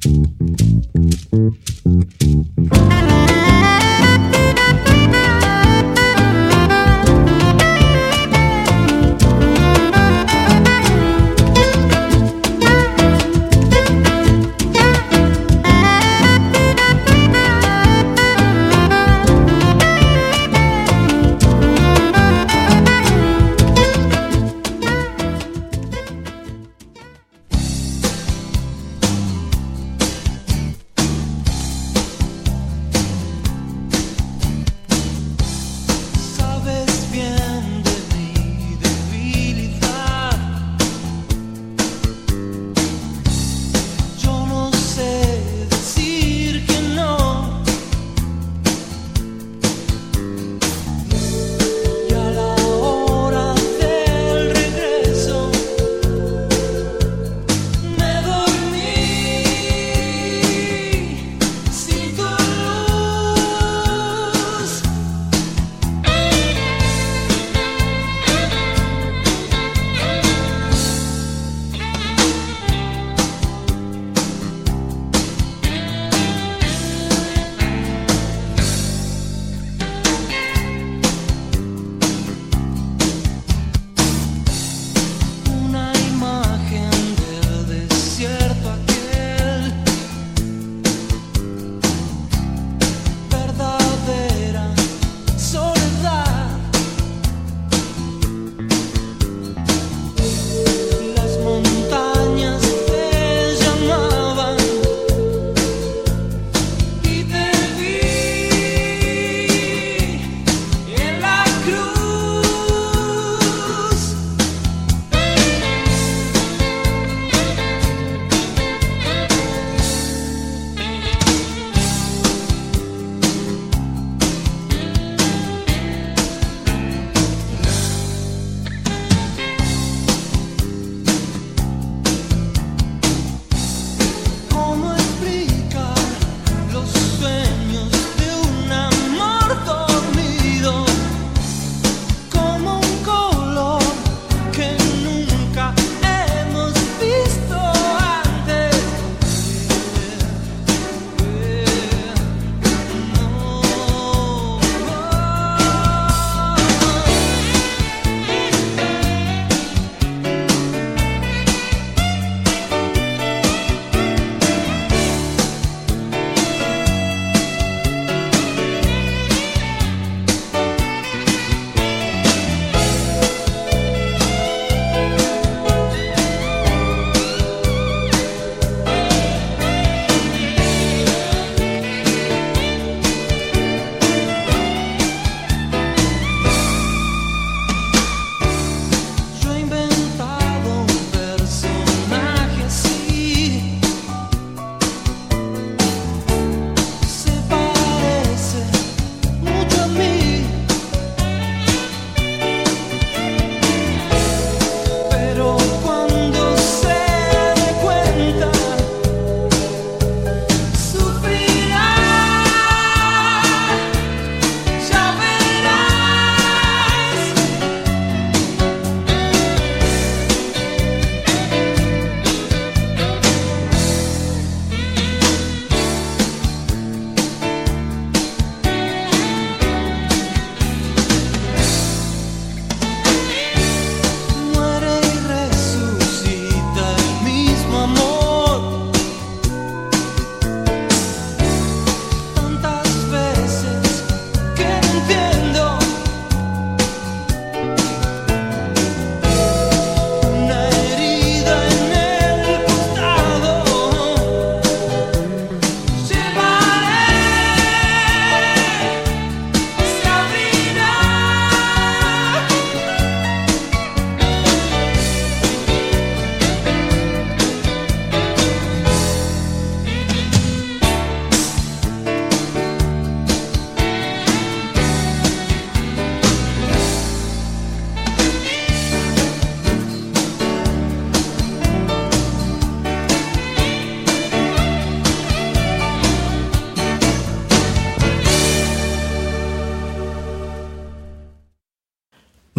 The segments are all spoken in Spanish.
Thank you.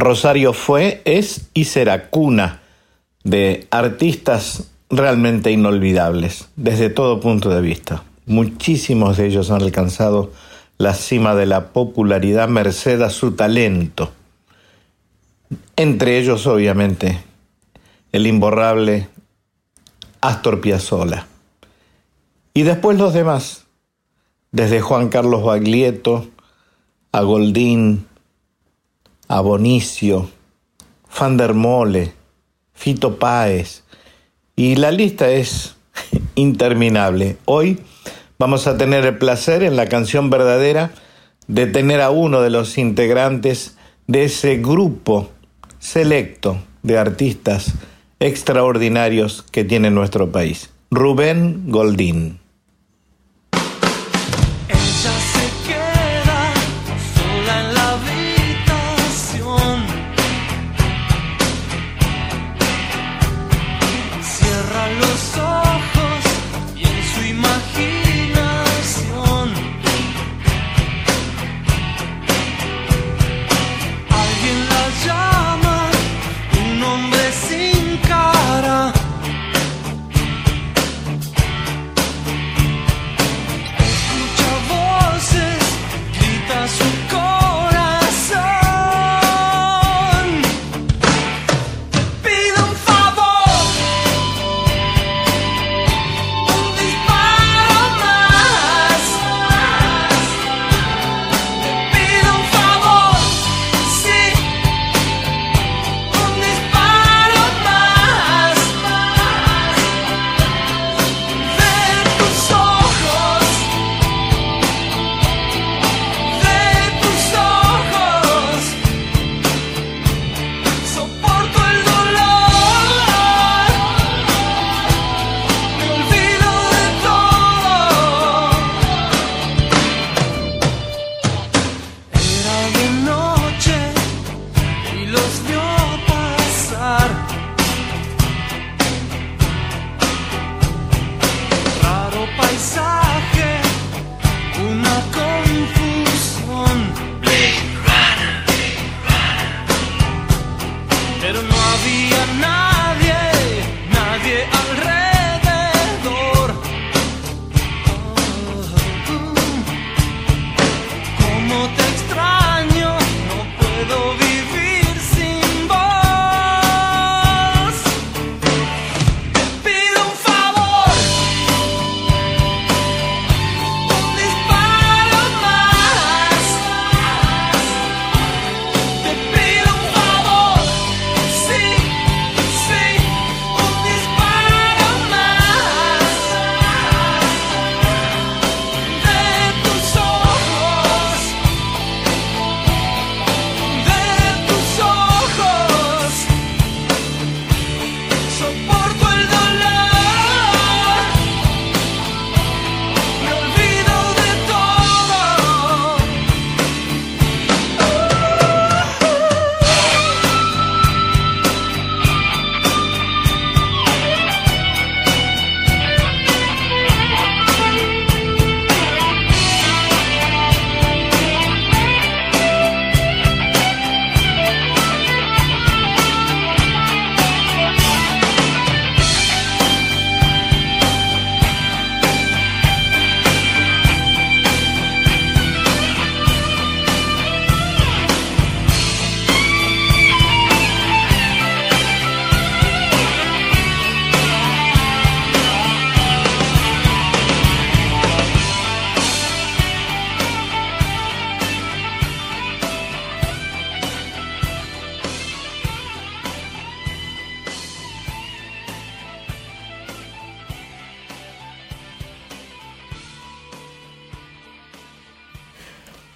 Rosario fue, es y será cuna de artistas realmente inolvidables desde todo punto de vista. Muchísimos de ellos han alcanzado la cima de la popularidad merced a su talento. Entre ellos, obviamente, el imborrable Astor Piazzolla. Y después los demás, desde Juan Carlos Baglietto a Goldín, a Bonicio, Van der Mole, Fito Páez, y la lista es interminable. Hoy vamos a tener el placer en la canción verdadera de tener a uno de los integrantes de ese grupo selecto de artistas extraordinarios que tiene nuestro país. Rubén Goldín.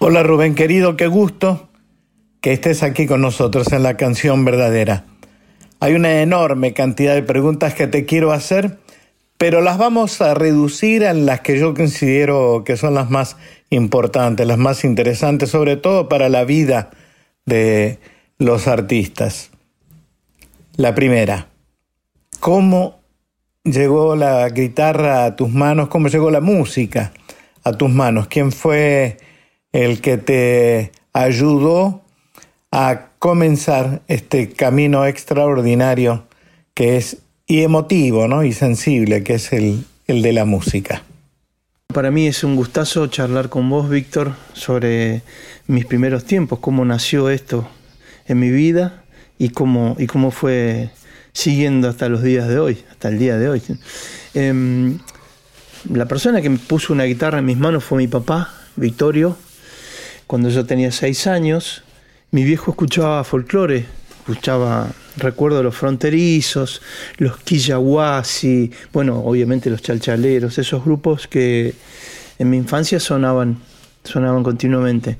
Hola Rubén querido, qué gusto que estés aquí con nosotros en la canción verdadera. Hay una enorme cantidad de preguntas que te quiero hacer, pero las vamos a reducir en las que yo considero que son las más importantes, las más interesantes, sobre todo para la vida de los artistas. La primera, ¿cómo llegó la guitarra a tus manos? ¿Cómo llegó la música a tus manos? ¿Quién fue el que te ayudó a comenzar este camino extraordinario que es y emotivo ¿no? y sensible que es el, el de la música. Para mí es un gustazo charlar con vos, Víctor, sobre mis primeros tiempos, cómo nació esto en mi vida y cómo, y cómo fue siguiendo hasta los días de hoy, hasta el día de hoy. Em, la persona que me puso una guitarra en mis manos fue mi papá, Victorio. Cuando yo tenía seis años, mi viejo escuchaba folclore, escuchaba, recuerdo los fronterizos, los quillahuasi, bueno, obviamente los chalchaleros, esos grupos que en mi infancia sonaban, sonaban continuamente.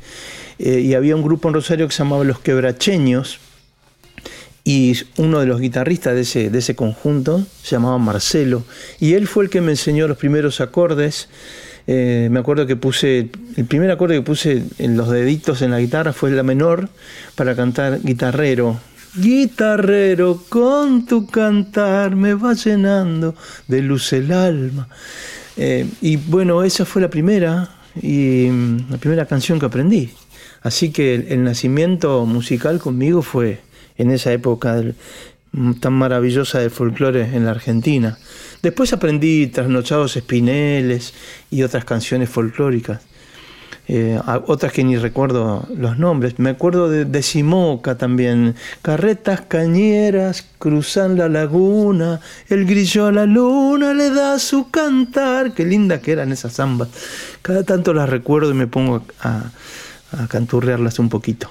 Eh, y había un grupo en Rosario que se llamaba Los Quebracheños, y uno de los guitarristas de ese, de ese conjunto se llamaba Marcelo, y él fue el que me enseñó los primeros acordes. Eh, me acuerdo que puse, el primer acorde que puse en los deditos en la guitarra fue la menor para cantar guitarrero. Guitarrero, con tu cantar me va llenando de luz el alma. Eh, y bueno, esa fue la primera, y mm, la primera canción que aprendí. Así que el nacimiento musical conmigo fue, en esa época tan maravillosa del folclore en la Argentina. Después aprendí Trasnochados Espineles y otras canciones folclóricas. Eh, otras que ni recuerdo los nombres. Me acuerdo de, de, Simoca también. Carretas cañeras cruzan la laguna, el grillo a la luna le da su cantar. Qué linda que eran esas zambas. Cada tanto las recuerdo y me pongo a, a canturrearlas un poquito.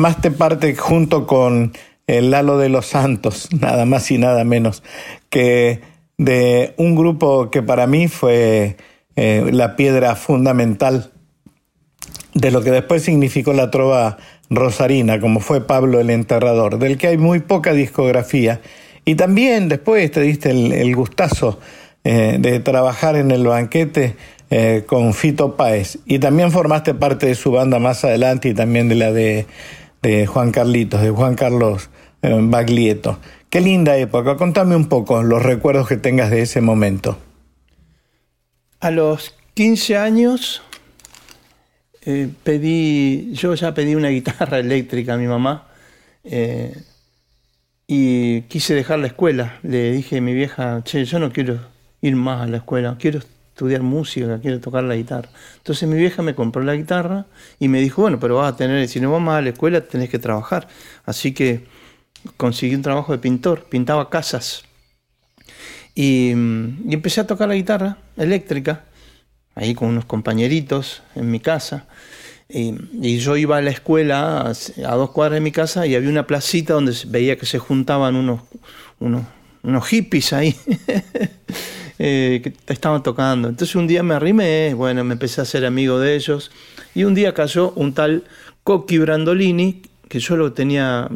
Formaste parte junto con el Lalo de los Santos, nada más y nada menos, que de un grupo que para mí fue eh, la piedra fundamental de lo que después significó la trova rosarina, como fue Pablo el Enterrador, del que hay muy poca discografía. Y también después te diste el, gustazo eh, de trabajar en el banquete eh, con Fito Páez. Y también formaste parte de su banda más adelante y también de la de, de Juan Carlitos, de Juan Carlos eh, Baglietto. Qué linda época. Contame un poco los recuerdos que tengas de ese momento. A los 15 años eh, pedí, yo ya pedí una guitarra eléctrica a mi mamá eh, y quise dejar la escuela. Le dije a mi vieja, che, yo no quiero ir más a la escuela, quiero estudiar música, quiero tocar la guitarra. Entonces mi vieja me compró la guitarra y me dijo, bueno, pero vas a tener, si no vas más a la escuela, tenés que trabajar. Así que conseguí un trabajo de pintor, pintaba casas. Y, y empecé a tocar la guitarra eléctrica ahí con unos compañeritos en mi casa. Y, yo iba a la escuela a, dos cuadras de mi casa y había una placita donde veía que se juntaban unos, unos hippies ahí eh, que estaban tocando. Entonces un día me arrimé, bueno, me empecé a ser amigo de ellos y un día cayó un tal Coqui Brandolini, que yo lo tenía,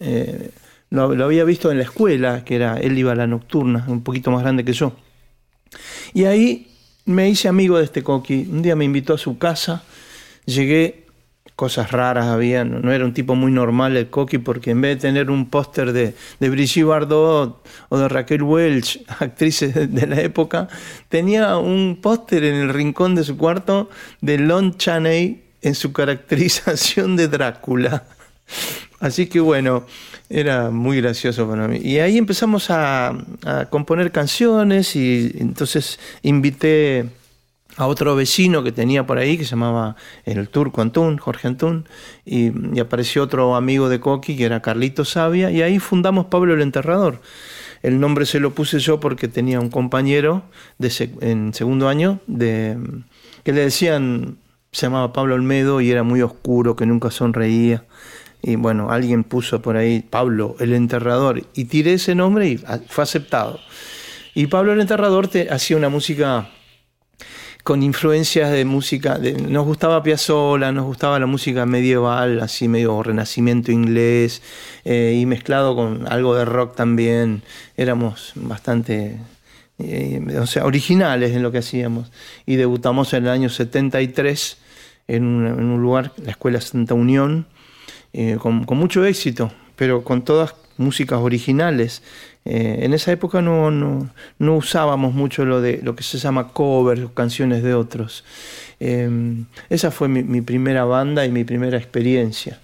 eh, lo, lo había visto en la escuela, que era, él iba a la nocturna, un poquito más grande que yo. Y ahí me hice amigo de este Coqui. Un día me invitó a su casa. Llegué, cosas raras había. No, era un tipo muy normal el Coqui, porque en vez de tener un póster de, de Brigitte Bardot o de Raquel Welch, actrices de, la época, tenía un póster en el rincón de su cuarto de Lon Chaney en su caracterización de Drácula. Así que bueno, era muy gracioso para mí. Y ahí empezamos a, componer canciones y entonces invité a otro vecino que tenía por ahí que se llamaba el turco Antún, Jorge Antún, y, apareció otro amigo de Coqui que era Carlito Sabia, y ahí fundamos Pablo el Enterrador. El nombre se lo puse yo porque tenía un compañero en segundo año de, que le decían, se llamaba Pablo Olmedo y era muy oscuro, que nunca sonreía y bueno, alguien puso por ahí Pablo el enterrador y tiré ese nombre y fue aceptado. Y Pablo el enterrador te, hacía una música con influencias de música, nos gustaba Piazzolla, nos gustaba la música medieval, así medio renacimiento inglés, eh, y mezclado con algo de rock también, éramos bastante eh, o sea, originales en lo que hacíamos. Y debutamos en el año 73 en un, en un lugar, la Escuela Santa Unión, eh, con, mucho éxito, pero con todas músicas originales. Eh, en esa época no, no, usábamos mucho lo de lo que se llama covers, canciones de otros. Eh, esa fue mi primera banda y mi primera experiencia.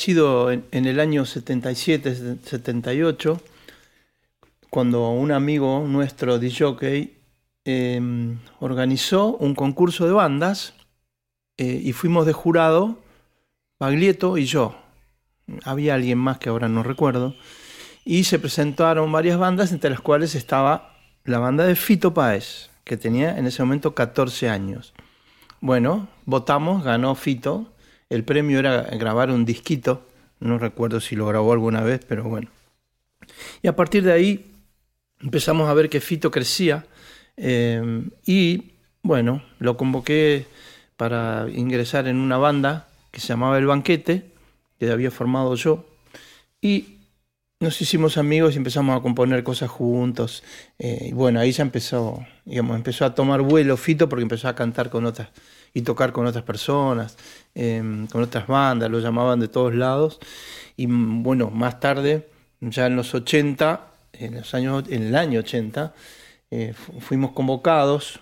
Sido en, el año 77, 78, cuando un amigo nuestro, DJ, eh, organizó un concurso de bandas eh, y fuimos de jurado, Baglietto y yo. Había alguien más que ahora no recuerdo. Y se presentaron varias bandas, entre las cuales estaba la banda de Fito Páez, que tenía en ese momento 14 años. Bueno, votamos, ganó Fito el premio era grabar un disquito, no recuerdo si lo grabó alguna vez, pero bueno. Y a partir de ahí empezamos a ver que Fito crecía eh, y bueno, lo convoqué para ingresar en una banda que se llamaba El Banquete, que había formado yo, y nos hicimos amigos y empezamos a componer cosas juntos. Eh, y bueno, ahí ya empezó, digamos, empezó a tomar vuelo Fito porque empezó a cantar con otras y tocar con otras personas, em, con otras bandas, lo llamaban de todos lados. Y mm, bueno, más tarde, ya en los 80, en, los años, en el año 80, eh, fuimos convocados.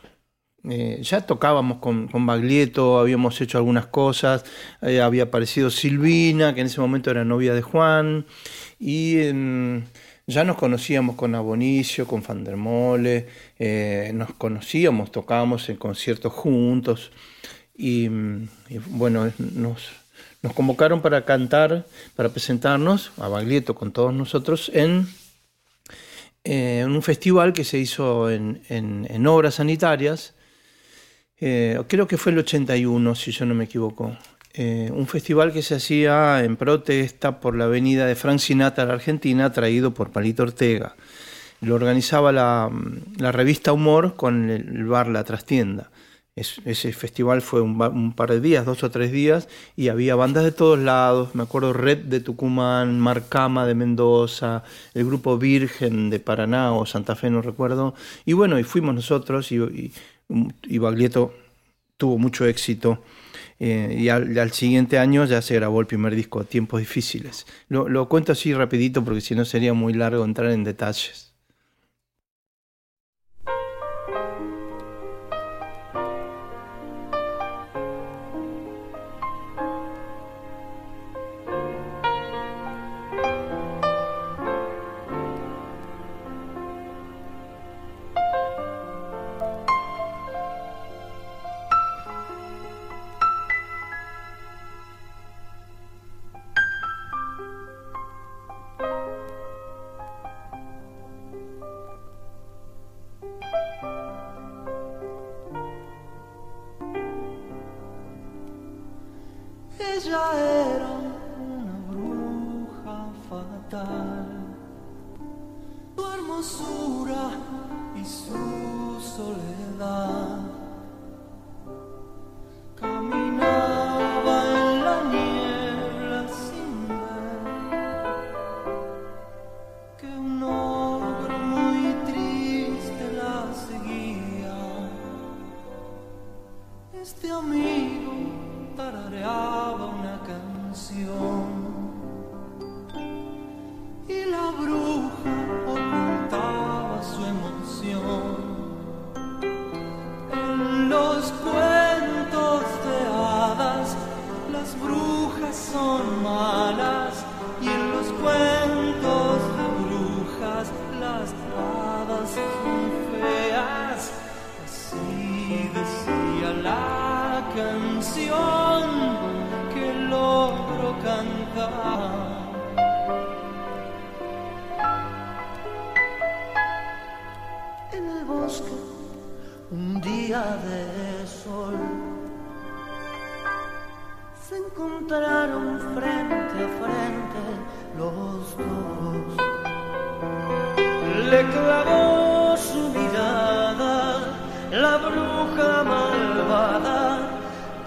Eh, ya tocábamos con, con, Baglietto, habíamos hecho algunas cosas, eh, había aparecido Silvina, que en ese momento era novia de Juan, y em, ya nos conocíamos con Abonicio, con Fandermole, nos conocíamos, tocábamos en conciertos juntos. Y, bueno, nos, nos, convocaron para cantar, para presentarnos a Baglietto con todos nosotros en, eh, un festival que se hizo en, en, obras sanitarias. Eh, creo que fue el 81, si yo no me equivoco. Eh, un festival que se hacía en protesta por la venida de Frank Sinatra a la Argentina, traído por Palito Ortega. Lo organizaba la, la revista Humor con el bar La Trastienda ese festival fue un, par de días, dos o tres días, y había bandas de todos lados. Me acuerdo Red de Tucumán, Marcama de Mendoza, el grupo Virgen de Paraná o Santa Fe, no recuerdo. Y bueno, y fuimos nosotros y, y, Baglietto tuvo mucho éxito. Eh, y al, siguiente año ya se grabó el primer disco, Tiempos Difíciles. Lo, lo cuento así rapidito porque si no sería muy largo entrar en detalles.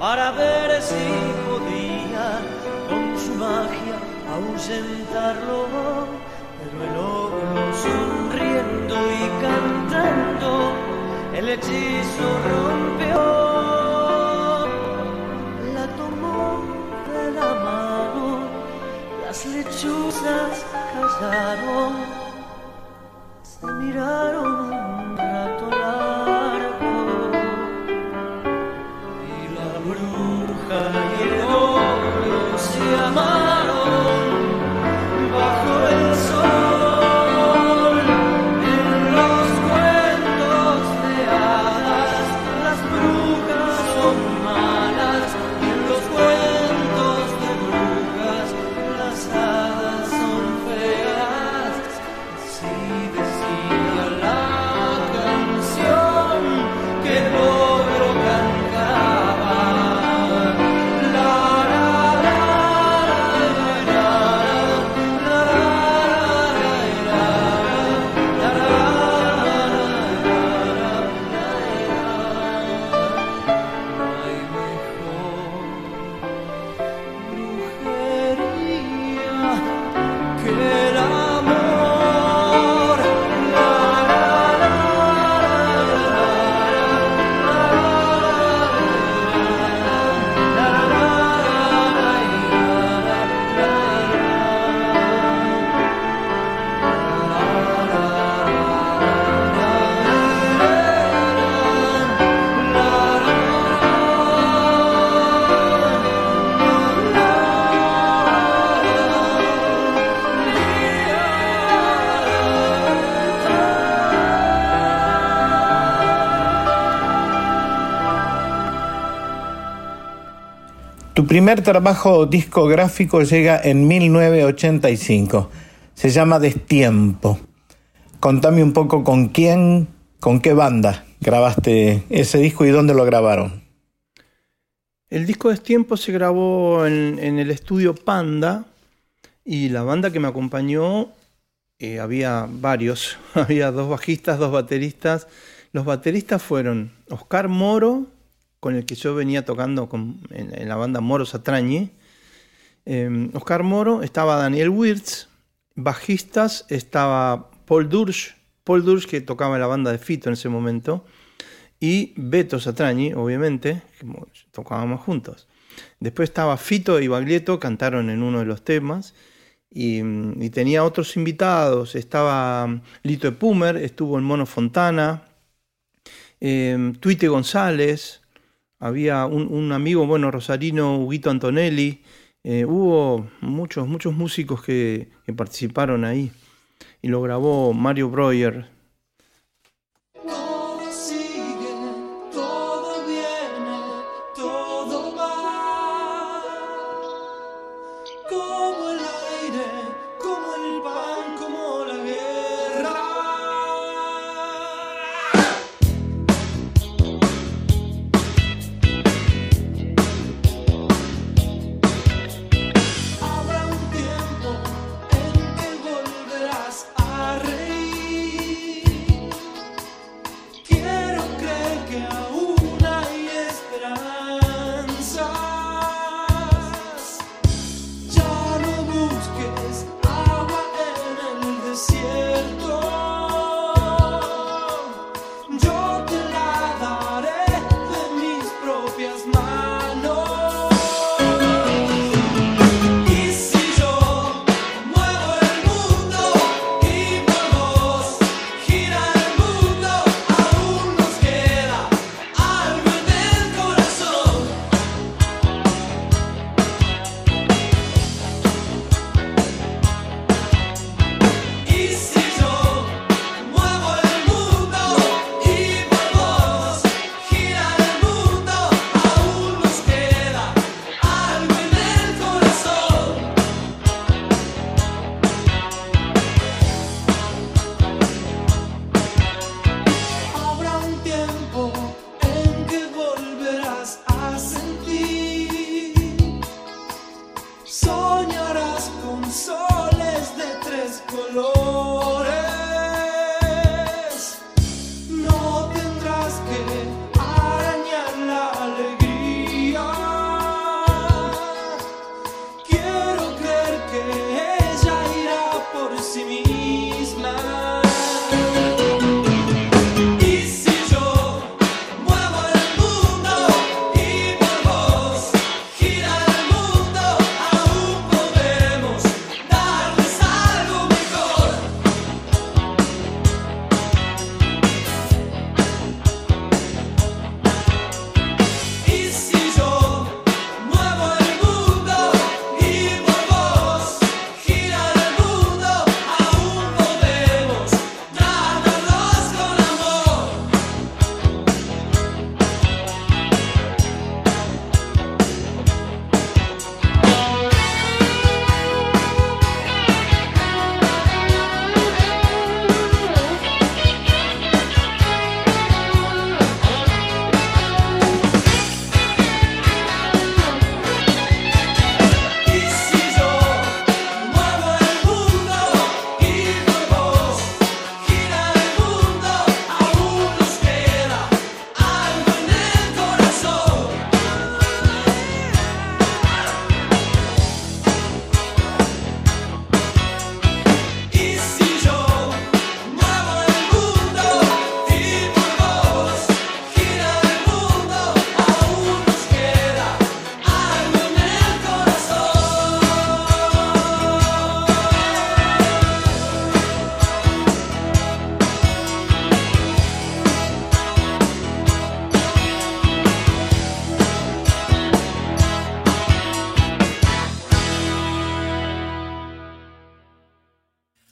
Para ver si podía con su magia ahuyentarlo. Pero el ogro sonriendo y cantando el hechizo rompió. La tomó de la mano, las lechuzas callaron, se miraron primer trabajo discográfico llega en 1985. Se llama Destiempo. Contame un poco con quién, con qué banda grabaste ese disco y dónde lo grabaron. El disco Destiempo se grabó en, el estudio Panda y la banda que me acompañó eh, había varios, había dos bajistas, dos bateristas. Los bateristas fueron Oscar Moro, con el que yo venía tocando en, la banda Moro Satrañi. Eh, Oscar Moro, estaba Daniel Wirtz, bajistas estaba Paul Dursch, Paul Dursch que tocaba en la banda de Fito en ese momento, y Beto Satrañi, obviamente, que mo- tocábamos juntos. Después estaba Fito y Baglietto, cantaron en uno de los temas, y, tenía otros invitados, estaba mm, Lito Epumer, estuvo en Mono Fontana, eh, Tuite González, había un, un amigo, bueno, rosarino, Huguito Antonelli, eh, hubo muchos, muchos músicos que, que participaron ahí, y lo grabó Mario Breuer,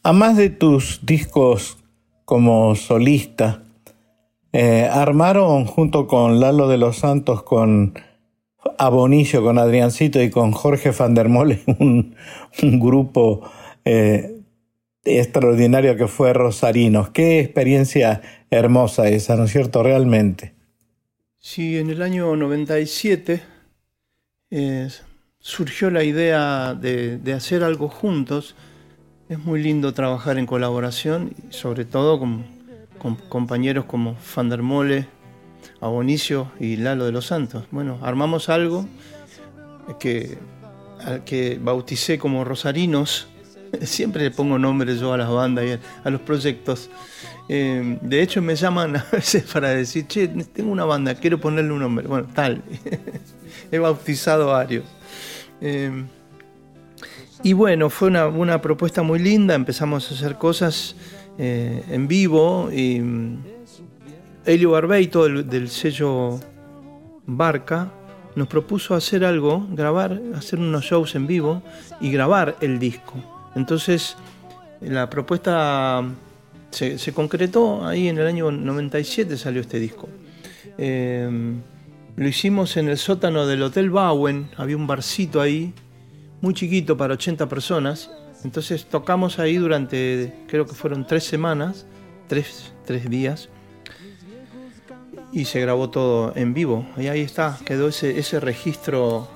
A más de tus discos como solista, eh, armaron junto con Lalo de los Santos, con Abonillo, con Adriancito y con Jorge van der Mole, un, grupo eh, extraordinario que fue Rosarinos. Qué experiencia hermosa esa, ¿no es cierto? Realmente. Sí, en el año 97 eh, surgió la idea de, de hacer algo juntos. Es muy lindo trabajar en colaboración, sobre todo con, compañeros como Van der Mole, Abonicio y Lalo de los Santos. Bueno, armamos algo que, que bauticé como Rosarinos. Siempre le pongo nombres yo a las bandas y a, a los proyectos. Eh, de hecho, me llaman a veces para decir, che, tengo una banda, quiero ponerle un nombre. Bueno, tal. He bautizado varios. Eh, y bueno, fue una, una propuesta muy linda. Empezamos a hacer cosas eh, en vivo. Y mm, Elio Barbeito, del, del sello Barca, nos propuso hacer algo, grabar, hacer unos shows en vivo y grabar el disco. Entonces, la propuesta se, se concretó ahí en el año 97 salió este disco. Eh, lo hicimos en el sótano del Hotel Bowen, había un barcito ahí, muy chiquito para 80 personas. Entonces tocamos ahí durante, creo que fueron tres semanas, tres, tres días, y se grabó todo en vivo. Y ahí está, quedó ese, ese registro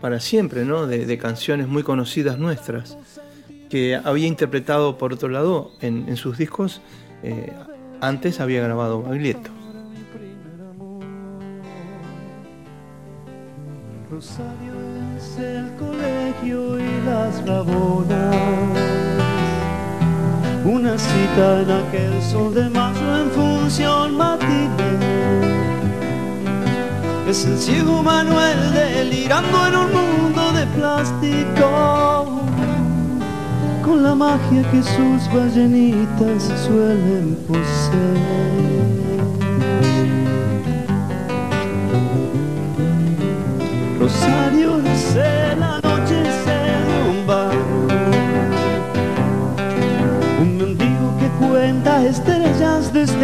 para siempre, ¿no? De, canciones muy conocidas nuestras, que había interpretado por otro lado en, sus discos. eh, antes había grabado Baglietto. Y las rabonas. Una cita en aquel sol de mayo en función matiné. Es el ciego Manuel delirando en un mundo de plástico. Con la magia que sus ballenitas suelen poseer.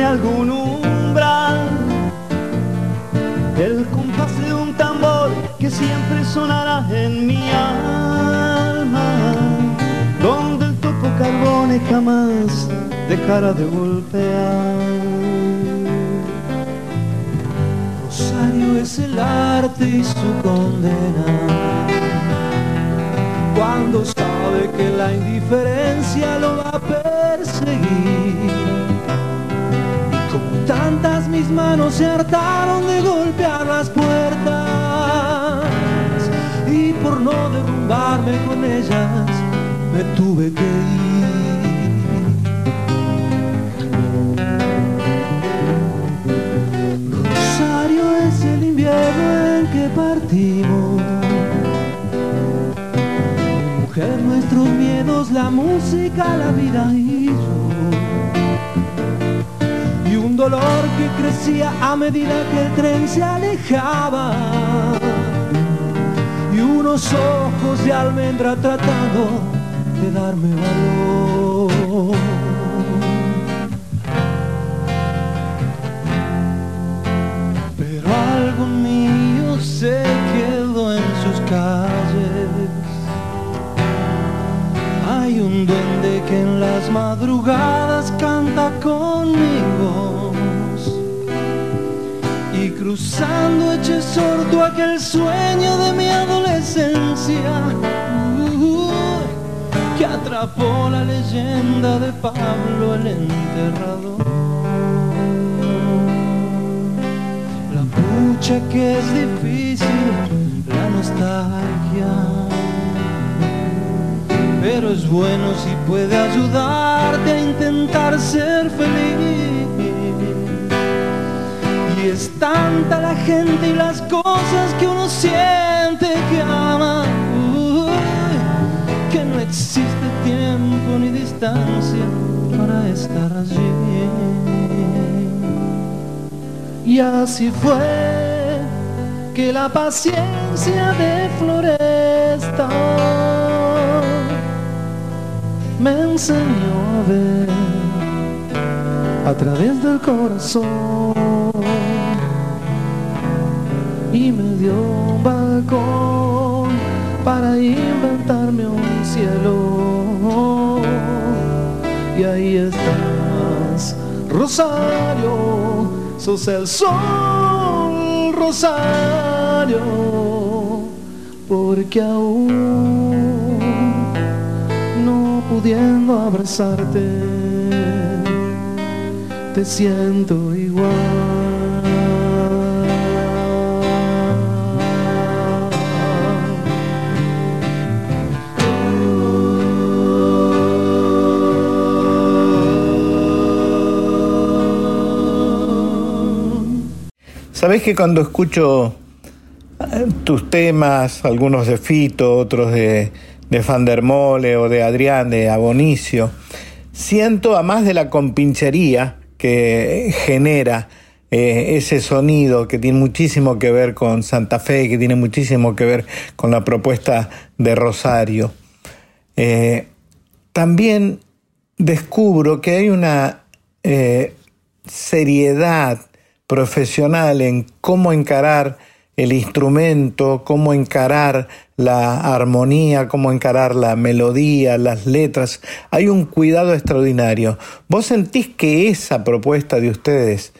Algún umbral. El compás de un tambor que siempre sonará en mi alma. Donde el topo carbone jamás dejará de golpear. Rosario es el arte y su condena. Cuando sabe que la indiferencia lo va a perseguir. Tantas mis manos se hartaron de golpear las puertas. Y por no derrumbarme con ellas, me tuve que ir. Rosario es el invierno en que partimos. Mujer, nuestros miedos, la música, la vida y yo. Dolor que crecía a medida que el tren se alejaba. Y unos ojos de almendra tratando de darme valor. Pero algo mío se quedó en sus calles. Hay un duende que en las madrugadas canta conmigo. Cruzando eché sordo aquel sueño de mi adolescencia. uh, que atrapó la leyenda de Pablo el enterrador. La pucha que es difícil, la nostalgia. Pero es bueno si puede ayudarte a intentar ser feliz. Es tanta la gente y las cosas que uno siente que ama. que no existe tiempo ni distancia para estar allí. Y así fue que la paciencia de Floresta me enseñó a ver a través del corazón y me dio un balcón para inventarme un cielo. Y ahí estás, Rosario, sos el sol, Rosario, porque aún no pudiendo abrazarte, te siento igual. Sabés que cuando escucho eh, tus temas, algunos de Fito, otros de, de Fandermole o de Adrián, de Abonicio, siento, a más de la compinchería que genera eh, ese sonido que tiene muchísimo que ver con Santa Fe, que tiene muchísimo que ver con la propuesta de Rosario, eh, también descubro que hay una seriedad profesional en cómo encarar el instrumento, cómo encarar la armonía, cómo encarar la melodía, las letras. Hay un cuidado extraordinario. ¿Vos sentís que esa propuesta de ustedes,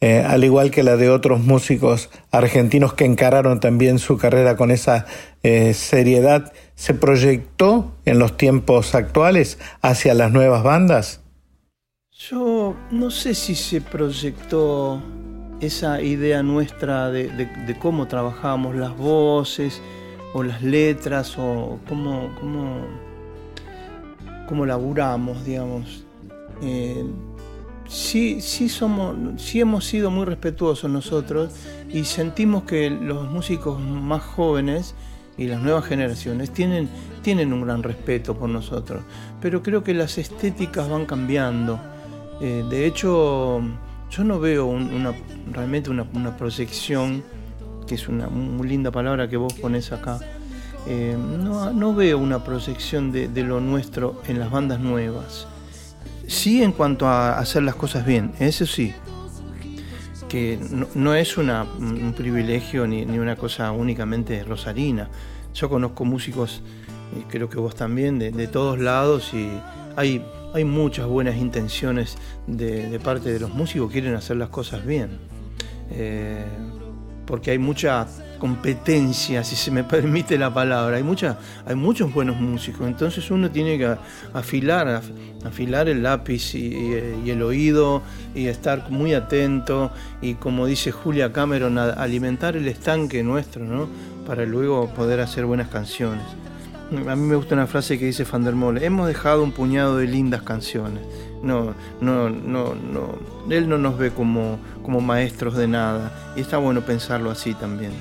eh, al igual que la de otros músicos argentinos que encararon también su carrera con esa eh, seriedad, se proyectó en los tiempos actuales hacia las nuevas bandas? Yo no sé si se proyectó esa idea nuestra de, cómo trabajábamos las voces o las letras o cómo, cómo, cómo laburamos, digamos. Eh, sí, sí, somos, sí hemos sido muy respetuosos nosotros y sentimos que los músicos más jóvenes y las nuevas generaciones tienen, tienen un gran respeto por nosotros, pero creo que las estéticas van cambiando. Eh, de hecho, yo no veo un- una, realmente una, una proyección, que es una muy linda palabra que vos pones acá. Eh, no, no veo una proyección de, de lo nuestro en las bandas nuevas. Sí en cuanto a hacer las cosas bien, eso sí. Que no, no es una- un privilegio ni, ni una cosa únicamente rosarina. Yo conozco músicos, creo que vos también, de, de todos lados y hay, hay muchas buenas intenciones de, de parte de los músicos quieren hacer las cosas bien. Eh, porque hay mucha competencia, si se me permite la palabra. Hay, mucha, hay muchos buenos músicos, entonces uno tiene que afilar, afilar el lápiz y, el oído y estar muy atento y como dice Julia Cameron, alimentar el estanque nuestro, ¿no? Para luego poder hacer buenas canciones. A mí me gusta una frase que dice Van der Mole, hemos dejado un puñado de lindas canciones. No, no, no, no. Él no nos ve como, como maestros de nada. Y está bueno pensarlo así también.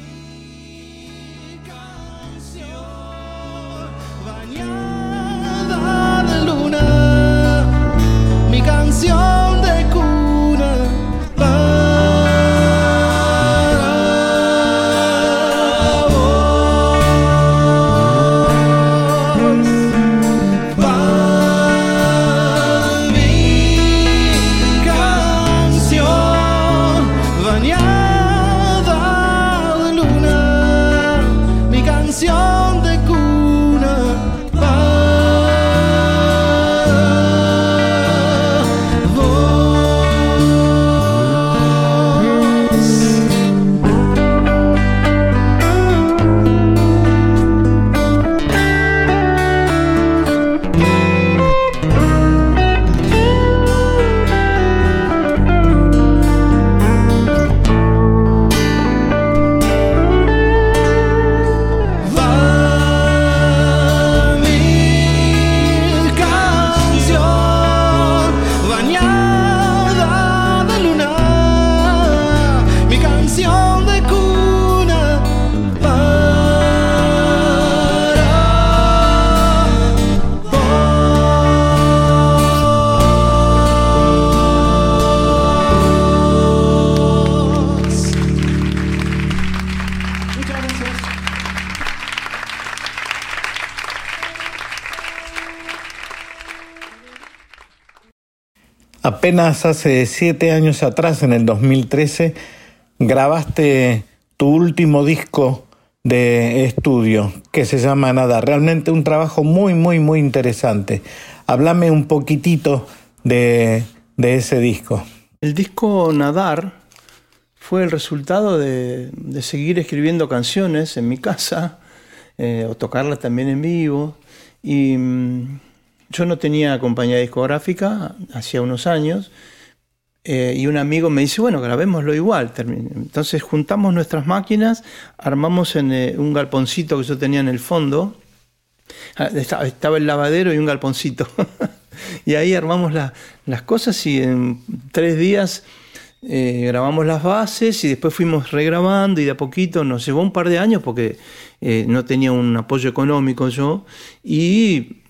Apenas hace siete años atrás, en el 2013, grabaste tu último disco de estudio que se llama Nada. Realmente un trabajo muy, muy, muy interesante. Háblame un poquitito de, ese disco. El disco Nadar fue el resultado de, seguir escribiendo canciones en mi casa eh, o tocarlas también en vivo. Y mm, yo no tenía compañía discográfica hacía unos años eh, y un amigo me dice, bueno, grabémoslo igual. Entonces juntamos nuestras máquinas, armamos en eh, un galponcito que yo tenía en el fondo. Ah, estaba el lavadero y un galponcito. y ahí armamos las cosas y en tres días eh, grabamos las bases y después fuimos regrabando y de a poquito nos llevó un par de años porque eh, no tenía un apoyo económico yo y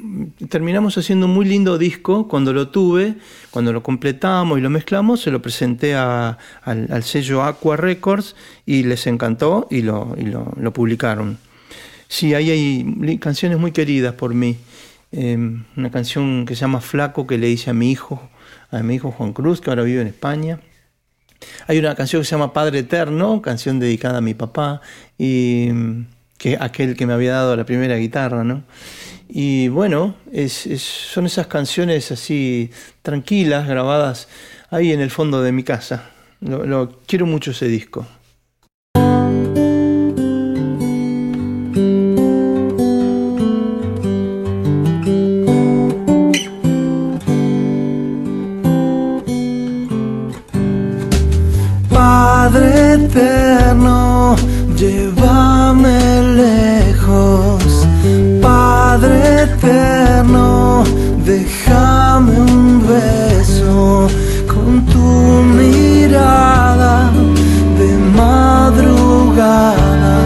terminamos haciendo un muy lindo disco cuando lo tuve, cuando lo completamos y lo mezclamos, se lo presenté al, sello Aqua Records y les encantó y lo, publicaron. Sí, ahí hay canciones muy queridas por mí. Em, una canción que se llama Flaco que le hice a mi hijo, a mi hijo Juan Cruz, que ahora vive en España. Hay una canción que se llama Padre Eterno, canción dedicada a mi papá, y que aquel que me había dado la primera guitarra, ¿no? Y bueno, son esas canciones así tranquilas, grabadas ahí en el fondo de mi casa. lo quiero mucho ese disco. Beso con tu mirada de madrugada.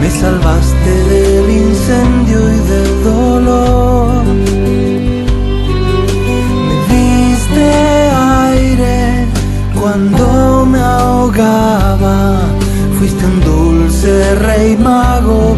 Me salvaste del incendio y del dolor. Me diste aire cuando me ahogaba. Fuiste un dulce rey mago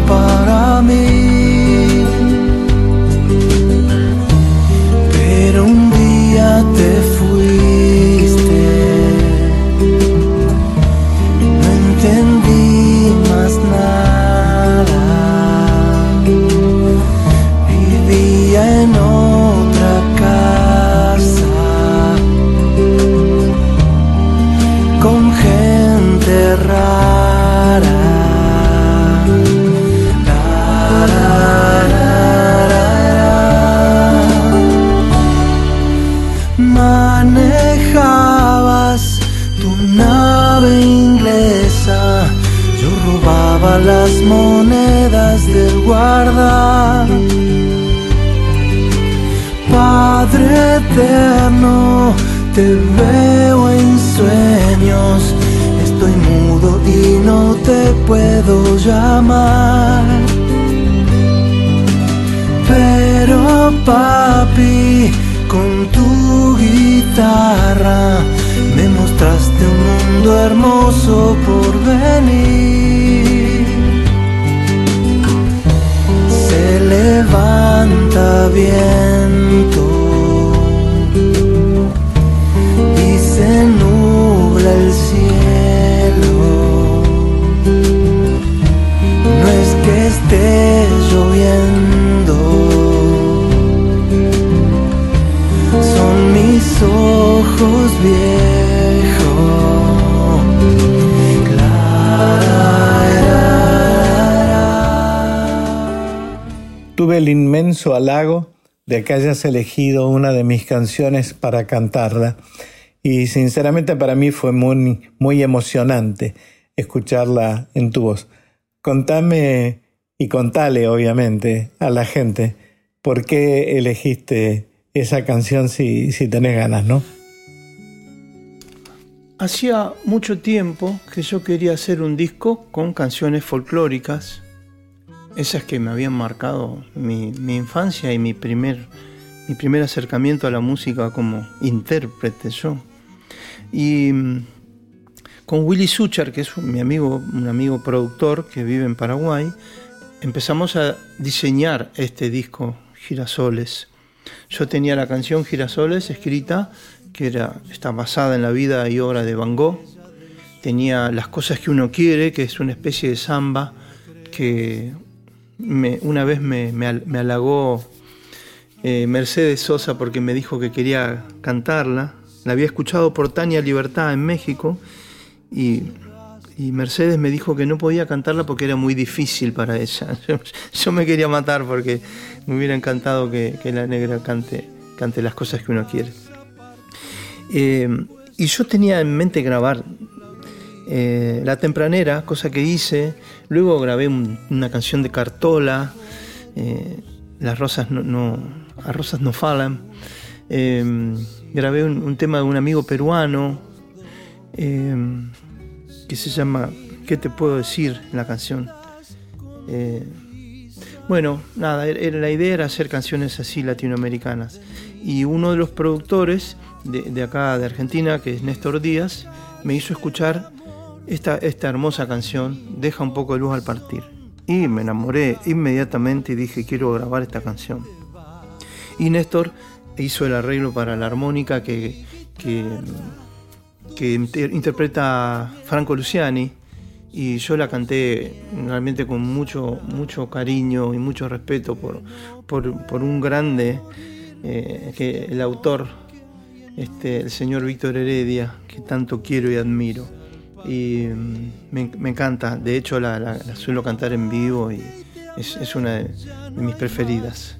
me mostraste un mundo hermoso por venir. Se levanta viento el inmenso halago de que hayas elegido una de mis canciones para cantarla y sinceramente para mí fue muy, muy emocionante escucharla en tu voz. Contame y contale obviamente a la gente por qué elegiste esa canción si, si tenés ganas, ¿no? Hacía mucho tiempo que yo quería hacer un disco con canciones folclóricas, esas que me habían marcado mi, infancia y mi primer, mi primer acercamiento a la música como intérprete yo. Y mm, con Willy Suchar, que es mi amigo, un amigo productor que vive en Paraguay, empezamos a diseñar este disco Girasoles. Yo tenía la canción Girasoles escrita, que era, está basada en la vida y obra de Van Gogh. Tenía Las cosas que uno quiere, que es una especie de samba que me- una vez me, me hal- me halagó eh, Mercedes Sosa porque me dijo que quería cantarla. La había escuchado por Tania Libertad en México y, Mercedes me dijo que no podía cantarla porque era muy difícil para ella. Yo, me quería matar porque me hubiera encantado que, la negra cante, cante las cosas que uno quiere. Eh, y yo tenía en mente grabar eh, La Tempranera, cosa que hice. Luego grabé un- una canción de Cartola, eh, Las rosas no, no- rosas no falan. Eh, grabé un, tema de un amigo peruano eh, que se llama ¿Qué te puedo decir? La canción. Eh, bueno, nada, era- era- la idea era hacer canciones así latinoamericanas. Y uno de los productores de, de acá, de Argentina, que es Néstor Díaz, me hizo escuchar esta, esta hermosa canción, Deja un poco de luz al partir. Y me enamoré inmediatamente y dije, quiero grabar esta canción. Y Néstor hizo el arreglo para la armónica que, que, que inter- interpreta Franco Luciani. Y yo la canté realmente con mucho, mucho cariño y mucho respeto por, por, por un grande, eh, que el autor, este, el señor Víctor Heredia, que tanto quiero y admiro. Y mm, me, encanta, de hecho la, suelo cantar en vivo y es, una de, mis preferidas.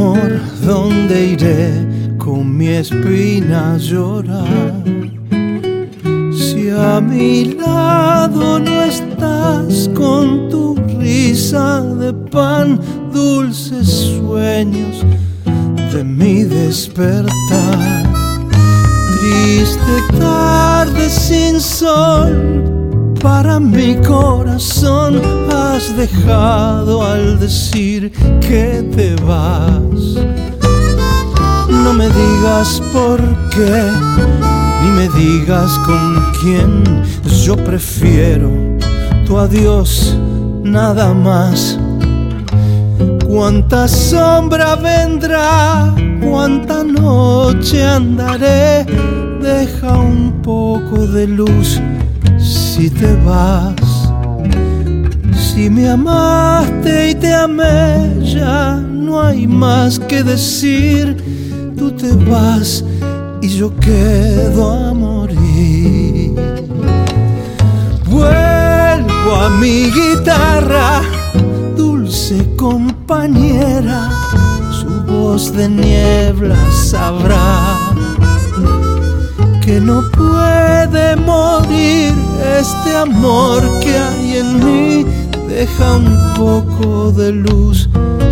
Amor, donde iré con mi espina a llorar. Si a mi lado no estás con tu risa de pan, dulces sueños de mi despertar. Triste tarde sin sol, para mi corazón has dejado al decir que te vas. No me digas por qué ni me digas con quién, yo prefiero tu adiós nada más. Cuánta sombra vendrá, cuánta noche andaré, deja un poco de luz si te vas. Si me amaste y te amé, ya no hay más que decir. Tú te vas y yo quedo a morir. Vuelvo a mi guitarra, dulce compañera, su voz de niebla sabrá que no puede morir este amor que hay en mí. Deja un poco de luz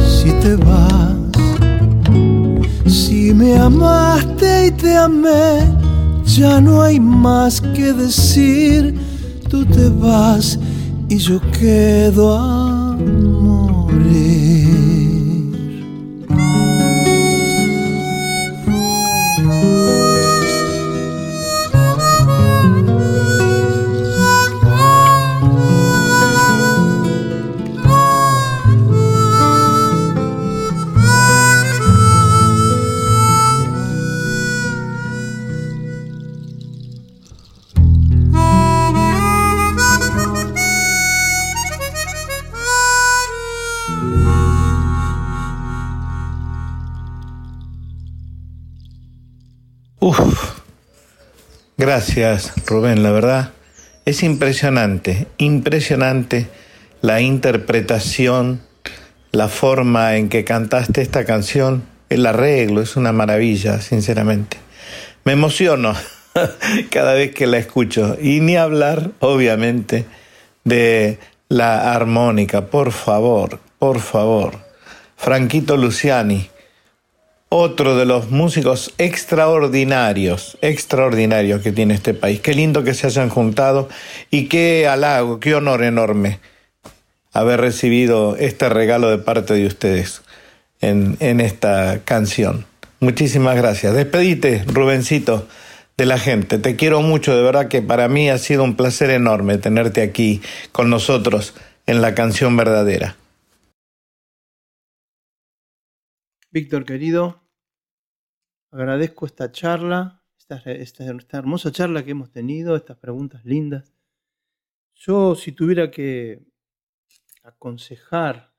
si te vas. Si me amaste y te amé, ya no hay más que decir. Tú te vas y yo quedo a gracias Rubén, la verdad es impresionante, impresionante la interpretación, la forma en que cantaste esta canción, el arreglo, es una maravilla, sinceramente. Me emociono cada vez que la escucho y ni hablar, obviamente, de la armónica, por favor, por favor. Franquito Luciani, otro de los músicos extraordinarios, extraordinarios que tiene este país. Qué lindo que se hayan juntado y qué halago, qué honor enorme haber recibido este regalo de parte de ustedes en, en esta canción. Muchísimas gracias. Despedite, Rubencito, de la gente. Te quiero mucho, de verdad que para mí ha sido un placer enorme tenerte aquí con nosotros en la canción verdadera. Víctor querido, agradezco esta charla, esta, hermosa charla que hemos tenido, estas preguntas lindas. Yo si tuviera que aconsejar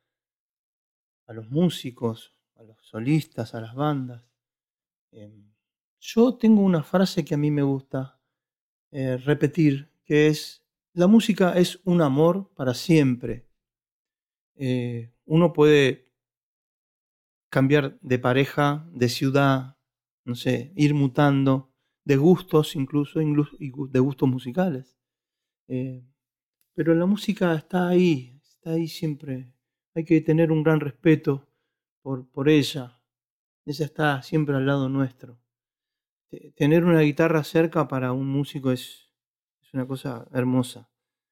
a los músicos, a los solistas, a las bandas, eh, yo tengo una frase que a mí me gusta eh, repetir, que es, la música es un amor para siempre. Eh, uno puede cambiar de pareja, de ciudad, no sé, ir mutando, de gustos incluso, de gustos musicales. Eh, pero la música está ahí, está ahí siempre. Hay que tener un gran respeto por, por ella. Ella está siempre al lado nuestro. Tener una guitarra cerca para un músico es, es una cosa hermosa.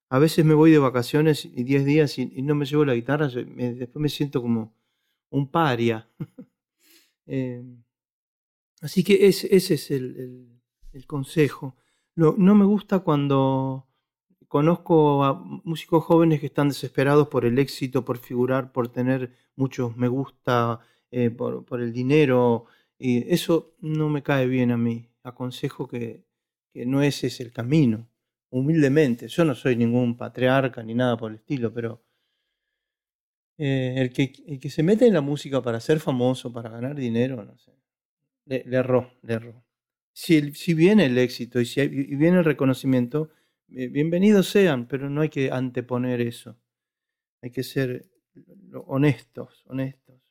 A veces me voy de vacaciones y 10 días y, no me llevo la guitarra, después me siento como, un paria. Eh, así que ese, ese es el, consejo. no me gusta cuando conozco a músicos jóvenes que están desesperados por el éxito, por figurar, por tener muchos me gusta, eh, por, por, el dinero. Y eso no me cae bien a mí. Aconsejo que, que no ese es el camino, humildemente. Yo no soy ningún patriarca ni nada por el estilo, pero eh, el, que, el, que, se mete en la música para ser famoso, para ganar dinero, no sé, le, erró, le erró. Si, viene el éxito y si viene el reconocimiento, eh, bienvenidos sean, pero no hay que anteponer eso. Hay que ser honestos, honestos.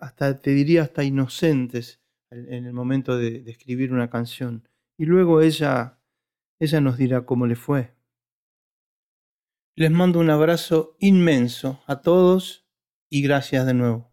Hasta te diría hasta inocentes en el momento de, de escribir una canción. Y luego ella, ella nos dirá cómo le fue. Les mando un abrazo inmenso a todos y gracias de nuevo.